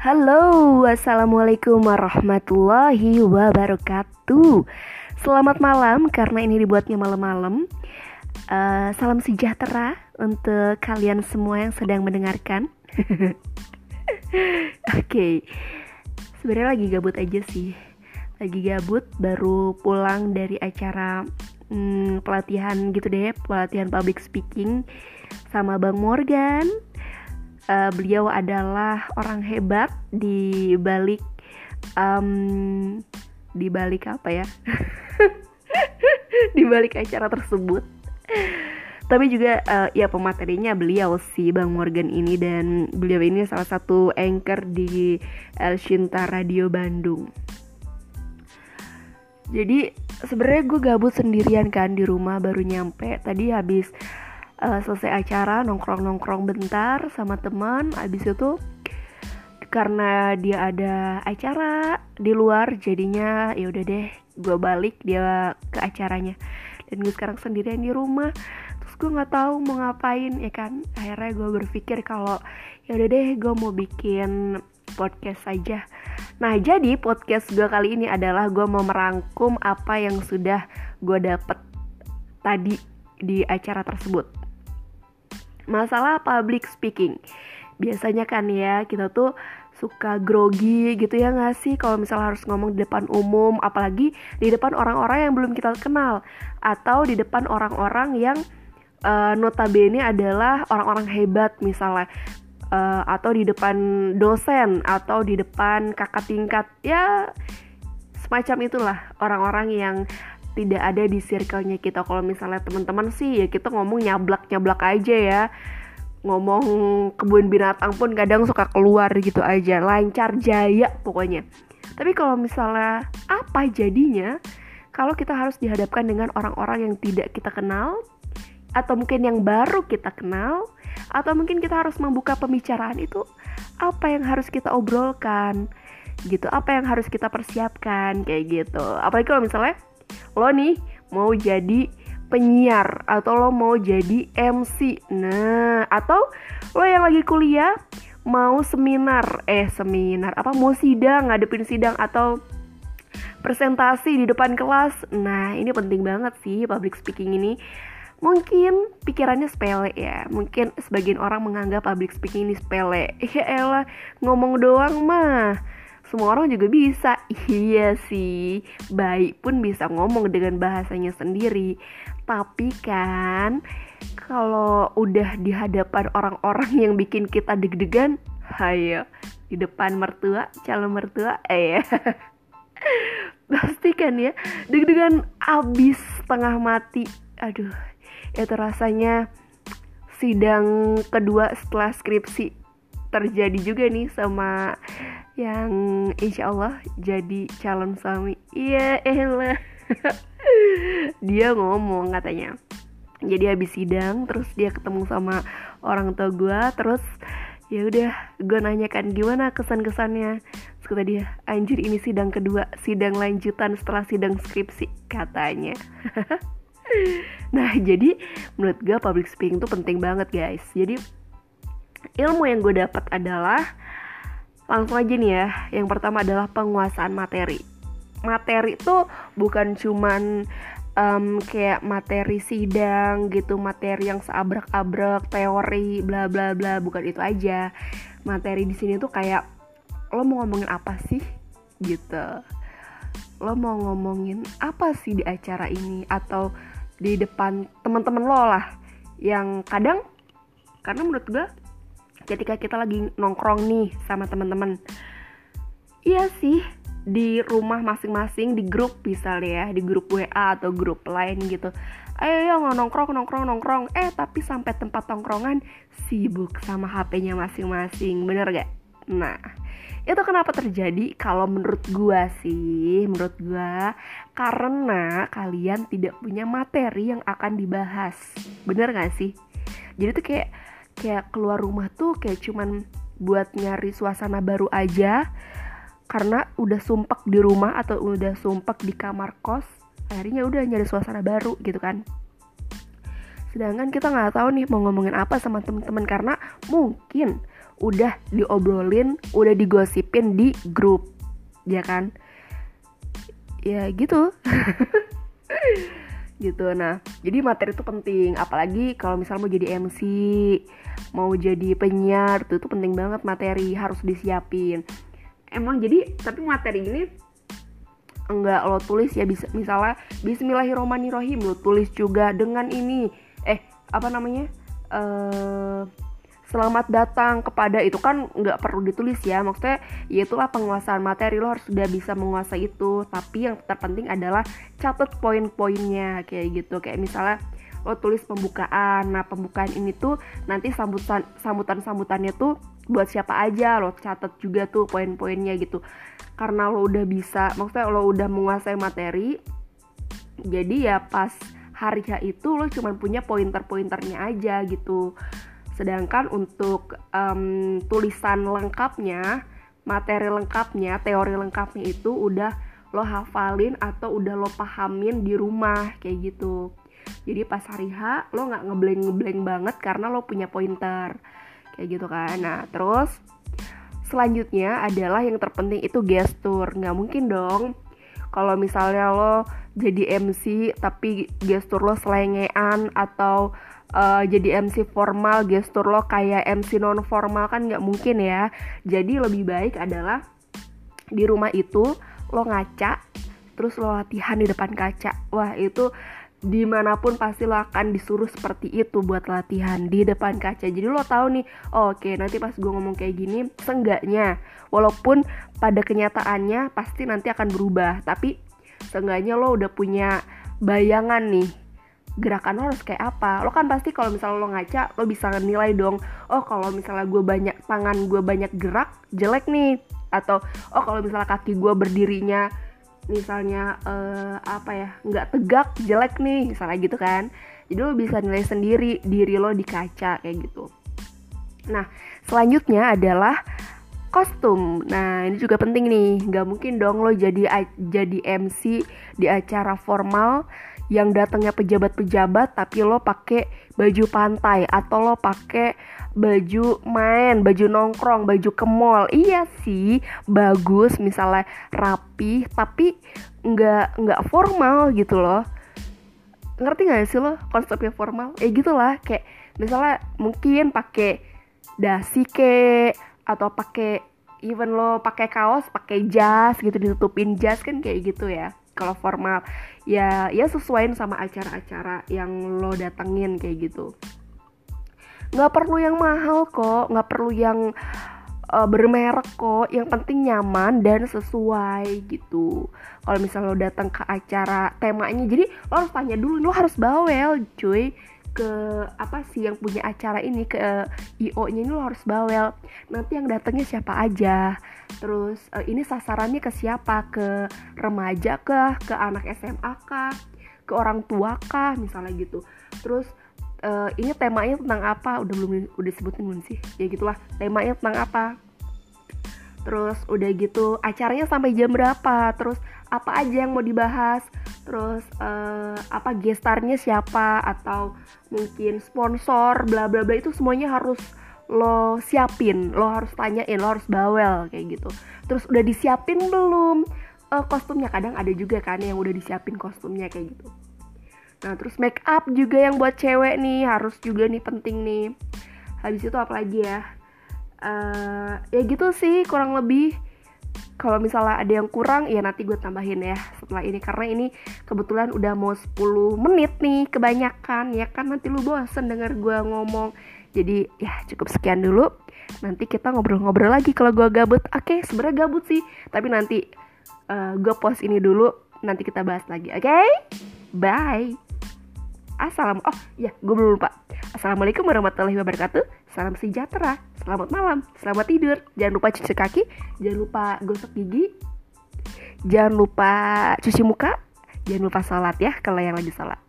Halo, assalamualaikum warahmatullahi wabarakatuh. Selamat malam karena ini dibuatnya malam-malam. Uh, salam sejahtera untuk kalian semua yang sedang mendengarkan. Oke, okay. sebenarnya lagi gabut aja sih. Lagi gabut, baru pulang dari acara hmm, pelatihan gitu deh, pelatihan public speaking sama Bang Morgan uh, beliau adalah orang hebat di balik um, di balik apa ya? Di balik acara tersebut. Tapi juga uh, ya pematerinya beliau sih Bang Morgan ini dan beliau ini salah satu anchor di El Shinta Radio Bandung. Jadi sebenarnya gue gabut sendirian kan di rumah baru nyampe. Tadi habis uh, selesai acara nongkrong-nongkrong bentar sama teman abis itu karena dia ada acara di luar jadinya ya udah deh gue balik dia ke acaranya. Dan gue sekarang sendirian di rumah terus gue nggak tahu mau ngapain ya kan? Akhirnya gue berpikir kalau ya udah deh gue mau bikin podcast saja nah jadi podcast gue kali ini adalah gue mau merangkum apa yang sudah gue dapet tadi di acara tersebut masalah public speaking. Biasanya kan ya kita tuh suka grogi gitu ya nggak sih? Kalau misalnya harus ngomong di depan umum apalagi di depan orang-orang yang belum kita kenal atau di depan orang-orang yang uh, notabene adalah orang-orang hebat misalnya uh, atau di depan dosen atau di depan kakak tingkat. Ya semacam itulah orang-orang yang tidak ada di circle-nya kita. Kalau misalnya teman-teman sih ya kita ngomong nyablak-nyablak aja ya. Ngomong kebun binatang pun kadang suka keluar gitu aja. Lancar jaya pokoknya. Tapi kalau misalnya apa jadinya kalau kita harus dihadapkan dengan orang-orang yang tidak kita kenal atau mungkin yang baru kita kenal atau mungkin kita harus membuka pembicaraan itu apa yang harus kita obrolkan? Gitu apa yang harus kita persiapkan? Kayak gitu. Apalagi kalau misalnya lo nih mau jadi penyiar atau lo mau jadi MC. Nah, atau lo yang lagi kuliah mau seminar, eh seminar apa mau sidang, ngadepin sidang atau presentasi di depan kelas. Nah, ini penting banget sih public speaking ini. Mungkin pikirannya sepele ya Mungkin sebagian orang menganggap public speaking ini sepele Ya elah ngomong doang mah semua orang juga bisa. Iya sih. Baik pun bisa ngomong dengan bahasanya sendiri. Tapi kan kalau udah di hadapan orang-orang yang bikin kita deg-degan hayo di depan mertua calon mertua eh pasti kan ya deg-degan abis setengah mati. Aduh itu rasanya sidang kedua setelah skripsi terjadi juga nih sama yang insya Allah jadi calon suami. Iya elah dia ngomong katanya. Jadi habis sidang terus dia ketemu sama orang tua gue terus ya udah gue nanyakan gimana kesan kesannya terus kata dia anjir ini sidang kedua sidang lanjutan setelah sidang skripsi katanya. Nah jadi menurut gue public speaking itu penting banget guys. Jadi ilmu yang gue dapat adalah langsung aja nih ya. Yang pertama adalah penguasaan materi. Materi itu bukan cuman um, kayak materi sidang gitu materi yang seabrek-abrek teori bla bla bla bukan itu aja. Materi di sini tuh kayak lo mau ngomongin apa sih? gitu. Lo mau ngomongin apa sih di acara ini? Atau di depan teman-teman lo lah. Yang kadang karena menurut gue ketika kita lagi nongkrong nih sama teman-teman. Iya sih di rumah masing-masing di grup misalnya ya di grup WA atau grup lain gitu. Ayo yo nongkrong nongkrong nongkrong. Eh tapi sampai tempat nongkrongan sibuk sama HP-nya masing-masing. Bener gak? Nah itu kenapa terjadi kalau menurut gua sih menurut gua karena kalian tidak punya materi yang akan dibahas. Bener gak sih? Jadi tuh kayak kayak keluar rumah tuh kayak cuman buat nyari suasana baru aja. Karena udah sumpek di rumah atau udah sumpek di kamar kos akhirnya udah nyari suasana baru gitu kan. Sedangkan kita nggak tahu nih mau ngomongin apa sama temen-temen karena mungkin udah diobrolin udah digosipin di grup ya kan? Ya gitu. Gitu nah jadi materi itu penting apalagi kalau misalnya mau jadi MC mau jadi penyiar itu tuh penting banget materi harus disiapin. Emang jadi tapi materi ini enggak lo tulis ya bisa misalnya Bismillahirrohmanirrohim lo tulis juga dengan ini. Eh apa namanya? Eh selamat datang kepada itu kan nggak perlu ditulis ya maksudnya ya itulah penguasaan materi lo harus sudah bisa menguasai itu. Tapi yang terpenting adalah catat poin-poinnya kayak gitu. Kayak misalnya lo tulis pembukaan. Nah pembukaan ini tuh nanti sambutan sambutan sambutannya tuh buat siapa aja lo catat juga tuh poin-poinnya gitu. Karena lo udah bisa maksudnya lo udah menguasai materi jadi ya pas hari itu lo cuma punya pointer-pointernya aja gitu. Sedangkan untuk um, tulisan lengkapnya, materi lengkapnya, teori lengkapnya itu udah lo hafalin atau udah lo pahamin di rumah kayak gitu. Jadi pas hari H lo nggak ngebleng ngebleng banget karena lo punya pointer kayak gitu kan. Nah terus selanjutnya adalah yang terpenting itu gestur. Nggak mungkin dong kalau misalnya lo jadi MC tapi gestur lo selengean atau uh, jadi MC formal gestur lo kayak MC non formal kan nggak mungkin ya jadi lebih baik adalah di rumah itu lo ngaca terus lo latihan di depan kaca wah itu di mana pun pasti lo akan disuruh seperti itu buat latihan di depan kaca. Jadi lo tahu nih oke okay, nanti pas gue ngomong kayak gini seenggaknya walaupun pada kenyataannya pasti nanti akan berubah tapi seenggaknya lo udah punya bayangan nih gerakan lo harus kayak apa. Lo kan pasti kalau misalnya lo ngaca lo bisa nilai dong oh kalau misalnya gue banyak tangan gue banyak gerak jelek nih. Atau oh kalau misalnya kaki gue berdirinya misalnya uh, apa ya nggak tegak jelek nih misalnya gitu kan jadi lo bisa nilai sendiri diri lo di kaca kayak gitu nah selanjutnya adalah kostum. Nah, ini juga penting nih. Nggak mungkin dong lo jadi jadi MC di acara formal yang datangnya pejabat-pejabat tapi lo pakai baju pantai atau lo pakai baju main, baju nongkrong, baju ke mall. Iya sih, bagus misalnya rapi tapi nggak nggak formal gitu loh. Ngerti gak sih lo konsepnya formal? Eh gitulah kayak misalnya mungkin pakai dasi ke atau pakai even lo pakai kaos, pakai jas gitu ditutupin jas kan kayak gitu ya kalau formal ya ya sesuaiin sama acara-acara yang lo datengin kayak gitu. Nggak perlu yang mahal kok nggak perlu yang uh, bermerek kok yang penting nyaman dan sesuai gitu. Kalau misalnya lo datang ke acara temanya jadi lo harus tanya dulu lo harus bawel cuy ke apa sih yang punya acara ini ke uh, IO nya ini lo harus bawel. Nanti yang datangnya siapa aja. Terus uh, ini sasarannya ke siapa? Ke remaja kah? Ke anak SMA kah? Ke orang tua kah? Misalnya gitu. Terus uh, ini temanya tentang apa? Udah belum udah sebutin belum sih? Ya gitulah. Temanya tentang apa? Terus udah gitu acaranya sampai jam berapa? Terus apa aja yang mau dibahas terus uh, apa gestarnya siapa? Atau mungkin sponsor bla bla bla itu semuanya harus lo siapin lo harus tanyain lo harus bawel kayak gitu. Terus udah disiapin belum? Uh, kostumnya kadang ada juga kan yang udah disiapin kostumnya kayak gitu. Nah terus make up juga yang buat cewek nih harus juga nih penting nih. Habis itu apa lagi ya? Uh, ya gitu sih kurang lebih kalau misalnya ada yang kurang ya nanti gue tambahin ya setelah ini. Karena ini kebetulan udah mau 10 menit nih kebanyakan ya kan? Nanti lu bosen denger gue ngomong. Jadi ya cukup sekian dulu. Nanti kita ngobrol-ngobrol lagi kalau gue gabut. Oke sebenarnya gabut sih. Tapi nanti uh, gue post ini dulu. Nanti kita bahas lagi oke? Okay? bye. Assalam. Oh ya gue belum lupa Assalamualaikum warahmatullahi wabarakatuh. Salam sejahtera. Selamat malam. Selamat tidur. Jangan lupa cuci kaki. Jangan lupa gosok gigi. Jangan lupa cuci muka. Jangan lupa sholat ya Kalau yang lagi sholat